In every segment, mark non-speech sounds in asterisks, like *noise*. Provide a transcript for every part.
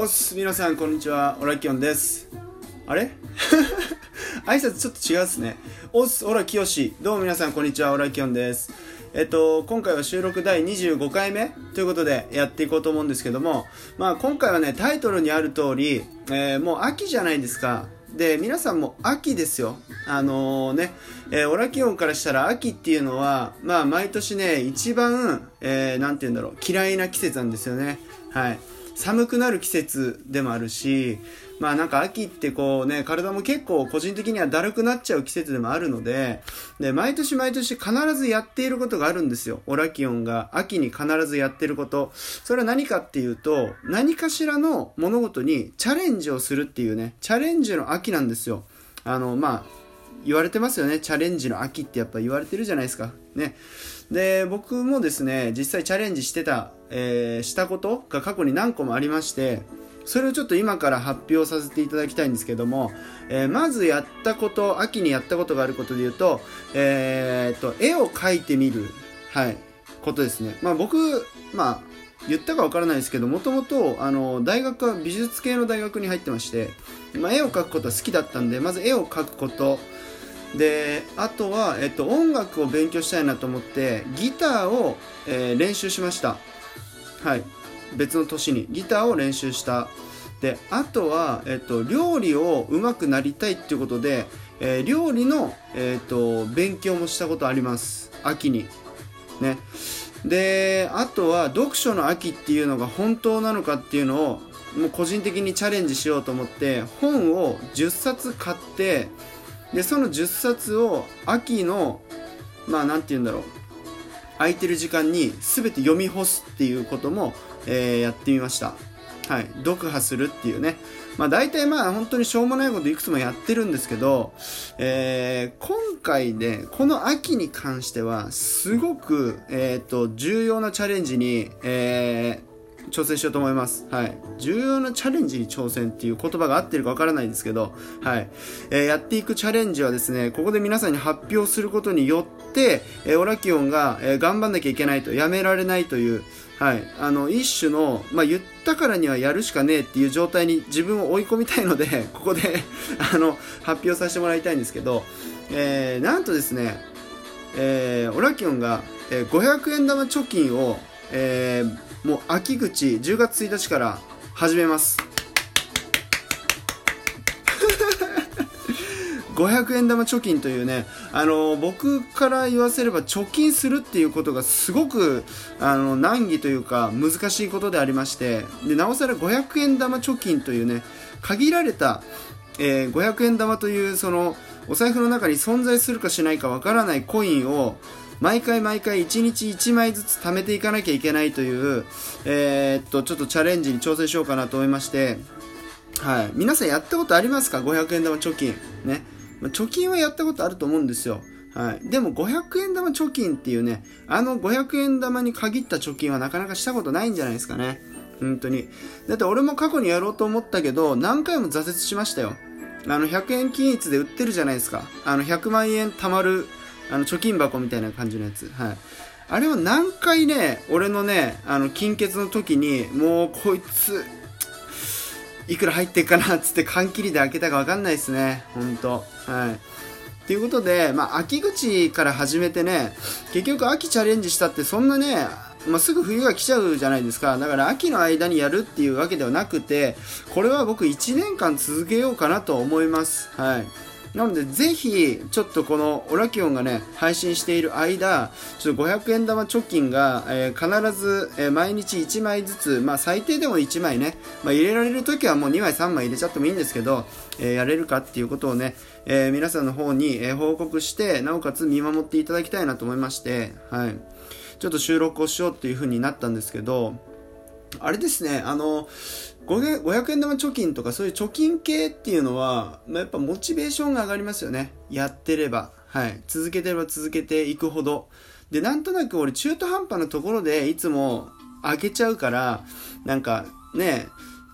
おっす。皆さんこんにちは。オラキオンです。あれ？*laughs* 挨拶ちょっと違うっすね。おっすオラキヨシ。どうも皆さんこんにちは。オラキオンです。えっと今回は収録第25回目ということでやっていこうと思うんですけどもまあ今回はねタイトルにある通り、えー、もう秋じゃないですか。で皆さんも秋ですよ。あのー、ね、えー、オラキオンからしたら秋っていうのはまあ毎年ね一番、えー、て言うんだろう。嫌いな季節なんですよね。はい。寒くなる季節でもあるし、まあなんか秋ってこうね、体も結構個人的にはだるくなっちゃう季節でもあるので、で、毎年毎年必ずやっていることがあるんですよ。オラキオンが秋に必ずやってること。それは何かっていうと、何かしらの物事にチャレンジをするっていうね、チャレンジの秋なんですよ。あの、まあ、言われてますよね。チャレンジの秋ってやっぱ言われてるじゃないですか。ね。で、僕もですね、実際チャレンジしてた、えー、したことが過去に何個もありまして、それをちょっと今から発表させていただきたいんですけども、えー、まずやったこと、秋にやったことがあることで言うと、えー、っと、絵を描いてみる、はい、ことですね。まあ僕、まあ、言ったかわからないですけど、もともと、あの、大学は美術系の大学に入ってまして、まあ、絵を描くことは好きだったんで、まず絵を描くこと、であとは、えっと、音楽を勉強したいなと思ってギターを、えー、練習しました。はい。別の年に。ギターを練習した。であとは、えっと、料理をうまくなりたいっていうことで、えー、料理の、えっと、勉強もしたことあります。秋に。ね。であとは読書の秋っていうのが本当なのかっていうのをもう個人的にチャレンジしようと思って本を10冊買ってでその10冊を秋のまあ何て言うんだろう。空いてる時間に全て読み干すっていうことも、えー、やってみました。はい。読破するっていうね。まあ大体まあ本当にしょうもないこといくつもやってるんですけど、えー、今回で、この秋に関してはすごく、えっ、ー、と重要なチャレンジに、え挑戦しようと思います。はい。重要なチャレンジに挑戦っていう言葉が合ってるかわからないんですけど、はい。えー、やっていくチャレンジはですね、ここで皆さんに発表することによって、えー、オラキオンが、えー、頑張んなきゃいけないと、やめられないという、はい。あの、一種の、まあ、言ったからにはやるしかねえっていう状態に自分を追い込みたいので、*laughs* ここであの、発表させてもらいたいんですけど、えー、なんとですね、えー、オラキオンが、えー、500円玉貯金を、えー、もう秋口10月1日から始めます。*laughs* 500円玉貯金というね、あの僕から言わせれば貯金するっていうことがすごくあの難儀というか難しいことでありましてでなおさら500円玉貯金というね限られた、えー、500円玉というそのお財布の中に存在するかしないかわからないコインを毎回毎回1日1枚ずつ貯めていかなきゃいけないという、えー、っと、ちょっとチャレンジに挑戦しようかなと思いまして、はい。皆さんやったことありますか ?500 円玉貯金。ね。まあ、貯金はやったことあると思うんですよ。はい。でも500円玉貯金っていうね、あの500円玉に限った貯金はなかなかしたことないんじゃないですかね。本当に。だって俺も過去にやろうと思ったけど、何回も挫折しましたよ。あの、100円均一で売ってるじゃないですか。あの、100万円貯まるあの、貯金箱みたいな感じのやつ。はい。あれは何回ね、俺のね、あの、金欠の時に、もうこいつ、いくら入ってっかなっつって缶切りで開けたかわかんないですね。ほんと。はい。ということで、まあ、秋口から始めてね、結局秋チャレンジしたってそんなね、まあ、すぐ冬が来ちゃうじゃないですか。だから秋の間にやるっていうわけではなくて、これは僕1年間続けようかなと思います。はい。なので、ぜひ、ちょっとこのオラキオンがね、配信している間、ちょっと500円玉貯金が、えー、必ず、えー、毎日1枚ずつ、まあ最低でも1枚ね、まあ入れられるときはもう2枚3枚入れちゃってもいいんですけど、えー、やれるかっていうことをね、え皆さんの方に、え報告して、なおかつ見守っていただきたいなと思いまして、はい。ちょっと収録をしようっていう風になったんですけど、あれですね、あの、500円玉貯金とかそういう貯金系っていうのは、まあ、やっぱモチベーションが上がりますよね。やってれば。はい。続けてれば続けていくほど。で、なんとなく俺中途半端なところでいつも開けちゃうから、なんかね、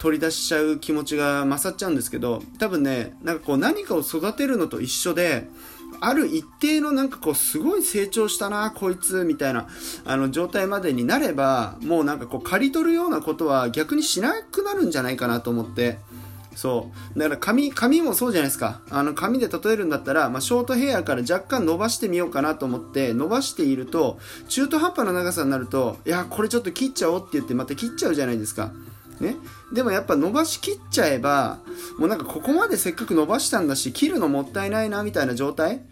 取り出しちゃう気持ちが勝っちゃうんですけど、多分ね、なんかこう何かを育てるのと一緒で、ある一定のなんかこうすごい成長したなこいつみたいなあの状態までになればもうなんかこう刈り取るようなことは逆にしなくなるんじゃないかなと思って。そう。だから髪髪もそうじゃないですか。あの髪で例えるんだったら、まあ、ショートヘアから若干伸ばしてみようかなと思って伸ばしていると中途半端な長さになるといやこれちょっと切っちゃおうって言ってまた切っちゃうじゃないですか。ね、でもやっぱ伸ばしきっちゃえばもうなんかここまでせっかく伸ばしたんだし切るのもったいないなみたいな状態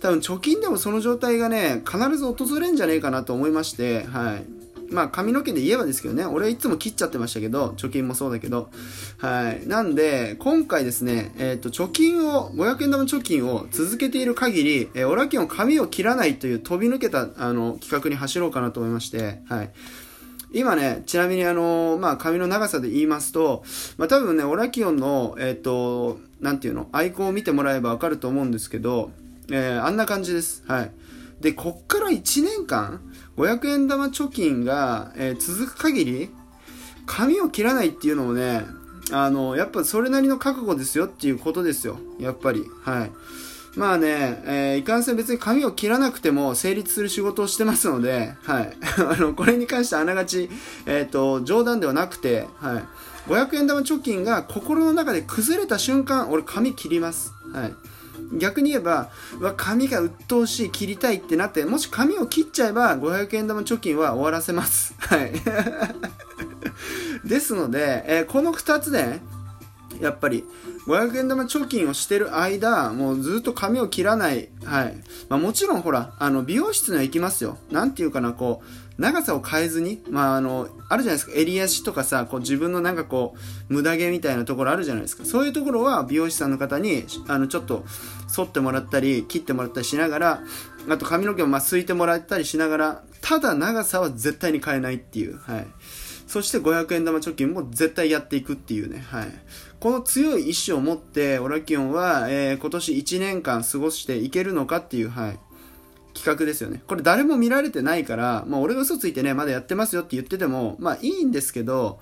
多分貯金でもその状態がね必ず訪れるんじゃねえかなと思いましてはいまあ髪の毛で言えばですけどね、俺はいつも切っちゃってましたけど、貯金もそうだけど。はい。なんで、今回ですね、えっ、ー、と、貯金を、500円玉貯金を続けている限り、えー、オラキオン髪を切らないという飛び抜けた、あの、企画に走ろうかなと思いまして、はい。今ね、ちなみにあのまあ、髪の長さで言いますと、まあ、多分ね、オラキオンの、えっ、ー、と、なんていうの、アイコンを見てもらえばわかると思うんですけど、えー、あんな感じです。はい。で、こっから1年間、500円玉貯金が、えー、続く限り、髪を切らないっていうのもね、あの、やっぱそれなりの覚悟ですよっていうことですよ。やっぱり。はい。まあね、えー、いかんせん別に髪を切らなくても成立する仕事をしてますので、はい。*laughs* あの、これに関してあながち、えっ、ー、と、冗談ではなくて、はい。500円玉貯金が心の中で崩れた瞬間、俺髪切ります。はい。逆に言えば、わ、髪が鬱陶しい、切りたいってなって、もし髪を切っちゃえば、500円玉貯金は終わらせます。はい。*laughs* ですので、えー、この2つで、ね、やっぱり、500円玉貯金をしてる間、もうずっと髪を切らない。はい。まあもちろんほら、あの、美容室には行きますよ。なんていうかな、こう、長さを変えずに、まあ、あの、あるじゃないですか、襟足とかさ、こう自分のなんかこう、無駄毛みたいなところあるじゃないですか。そういうところは美容師さんの方に、あの、ちょっと、剃ってもらったり、切ってもらったりしながら、あと髪の毛もまあ、すいてもらったりしながら、ただ長さは絶対に変えないっていう、はい。そして500円玉貯金も絶対やっていくっていうね、はい。この強い意志を持って、オラキオンは、えー、今年1年間過ごしていけるのかっていう、はい。企画ですよね。これ誰も見られてないから、まあ俺が嘘ついてね、まだやってますよって言ってても、まあいいんですけど、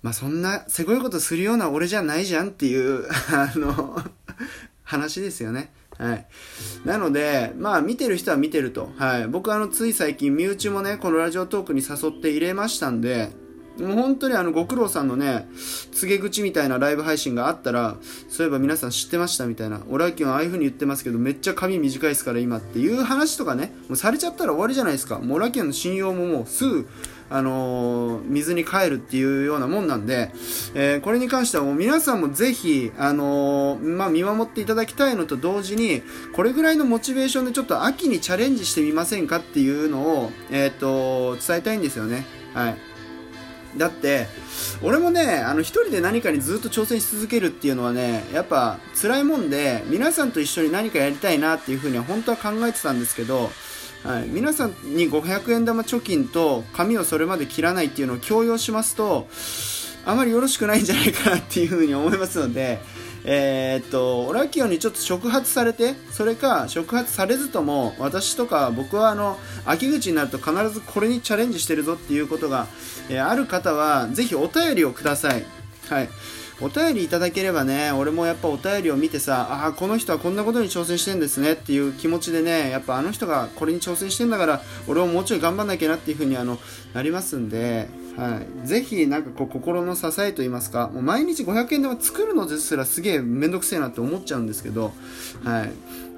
まあそんなせこいことするような俺じゃないじゃんっていう、*laughs* あの話ですよね。はい。なので、まあ見てる人は見てると。はい。僕あのつい最近身内もね、このラジオトークに誘って入れましたんで、もう本当にあのご苦労さんのね、告げ口みたいなライブ配信があったら、そういえば皆さん知ってましたみたいな、俺は今日ああいう風に言ってますけど、めっちゃ髪短いですから今っていう話とかね、もうされちゃったら終わりじゃないですか。もうオラキオンの信用ももうすぐ、あのー、水に帰るっていうようなもんなんで、えー、これに関してはもう皆さんもぜひ、あのー、まあ、見守っていただきたいのと同時に、これぐらいのモチベーションでちょっと秋にチャレンジしてみませんかっていうのを、えっ、と、伝えたいんですよね。はい。だって俺もねあの一人で何かにずっと挑戦し続けるっていうのはねやっぱ辛いもんで皆さんと一緒に何かやりたいなっていうふうには本当は考えてたんですけど、はい、皆さんに500円玉貯金と髪をそれまで切らないっていうのを強要しますとあまりよろしくないんじゃないかなっていうふうに思いますのでえー、っと、オラキオにちょっと触発されて、それか触発されずとも、私とか僕はあの、秋口になると必ずこれにチャレンジしてるぞっていうことが、えー、ある方は、ぜひお便りをください。はい。お便りいただければね、俺もやっぱお便りを見てさ、ああ、この人はこんなことに挑戦してんですねっていう気持ちでね、やっぱあの人がこれに挑戦してんだから、俺ももうちょい頑張んなきゃなっていう風にあの、なりますんで、はい。ぜひ、なんかこう、心の支えと言いますか、もう毎日500円玉作るのですらすげえめんどくせえなって思っちゃうんですけど、はい。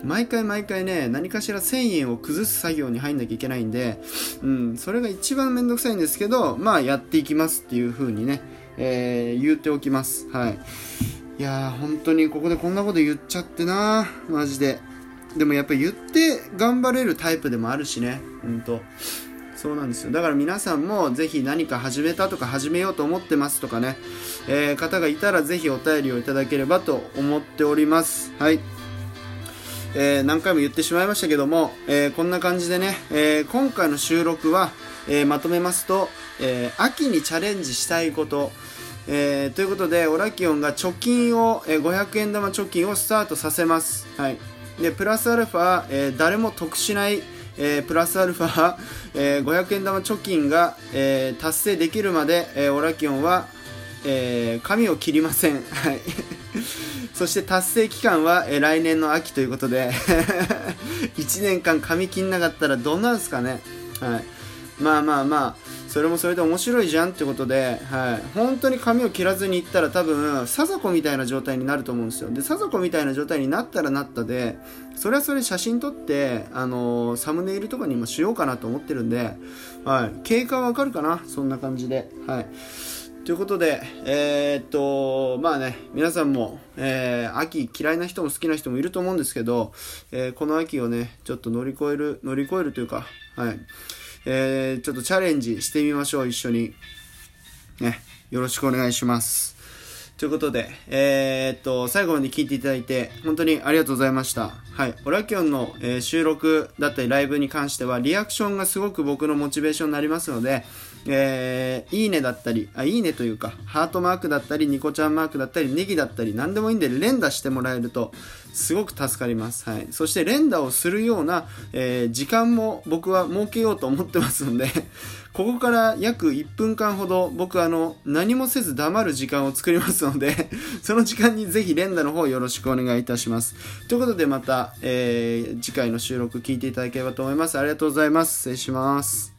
毎回毎回ね、何かしら1000円を崩す作業に入んなきゃいけないんで、うん、それが一番めんどくさいんですけど、まあ、やっていきますっていう風にね、えー、言っておきます。はい。いやー、本当にここでこんなこと言っちゃってなマジで。でもやっぱ言って頑張れるタイプでもあるしね、ほんと。そうなんですよ。だから皆さんもぜひ何か始めたとか始めようと思ってますとかね、えー、方がいたらぜひお便りをいただければと思っております。はい。えー、何回も言ってしまいましたけども、えー、こんな感じでね、えー、今回の収録は、えまとめますと、え秋にチャレンジしたいこと、えということでオラキオンが貯金を、え500円玉貯金をスタートさせます、はい、でプラスアルファ、え誰も得しないえー、プラスアルファ、えー、500円玉貯金が、えー、達成できるまで、えー、オラキオンは、えー、髪を切りません。はい。*laughs* そして達成期間は、えー、来年の秋ということで *laughs* 1年間髪切んなかったらどうなんすかね。はい。まあまあまあ、それもそれで面白いじゃんってことで、はい、本当に髪を切らずにいったら多分、貞子みたいな状態になると思うんですよ。で、貞子みたいな状態になったらなったで、それはそれ写真撮って、あのー、サムネイルとかにもしようかなと思ってるんで、はい、経過はわかるかな？そんな感じで。はい。ということで、えー、っと、まあね、皆さんも、えー、秋嫌いな人も好きな人もいると思うんですけど、えー、この秋をね、ちょっと乗り越える、乗り越えるというか、はい、えー、ちょっとチャレンジしてみましょう、一緒に。ね、よろしくお願いします。ということで、えー、っと、最後まで聞いていただいて、本当にありがとうございました。はい。オラキオンの、えー、収録だったりライブに関しては、リアクションがすごく僕のモチベーションになりますので、えー、いいねだったり、あ、いいねというか、ハートマークだったり、ニコちゃんマークだったり、ネギだったり、何でもいいんで、連打してもらえると、すごく助かります。はい。そして、連打をするような、えー、時間も僕は設けようと思ってますので *laughs* ここから約1分間ほど、僕あの、何もせず黙る時間を作りますので *laughs* その時間にぜひ連打の方よろしくお願いいたします。ということで、また、えー、次回の収録聞いていただければと思います。ありがとうございます。失礼します。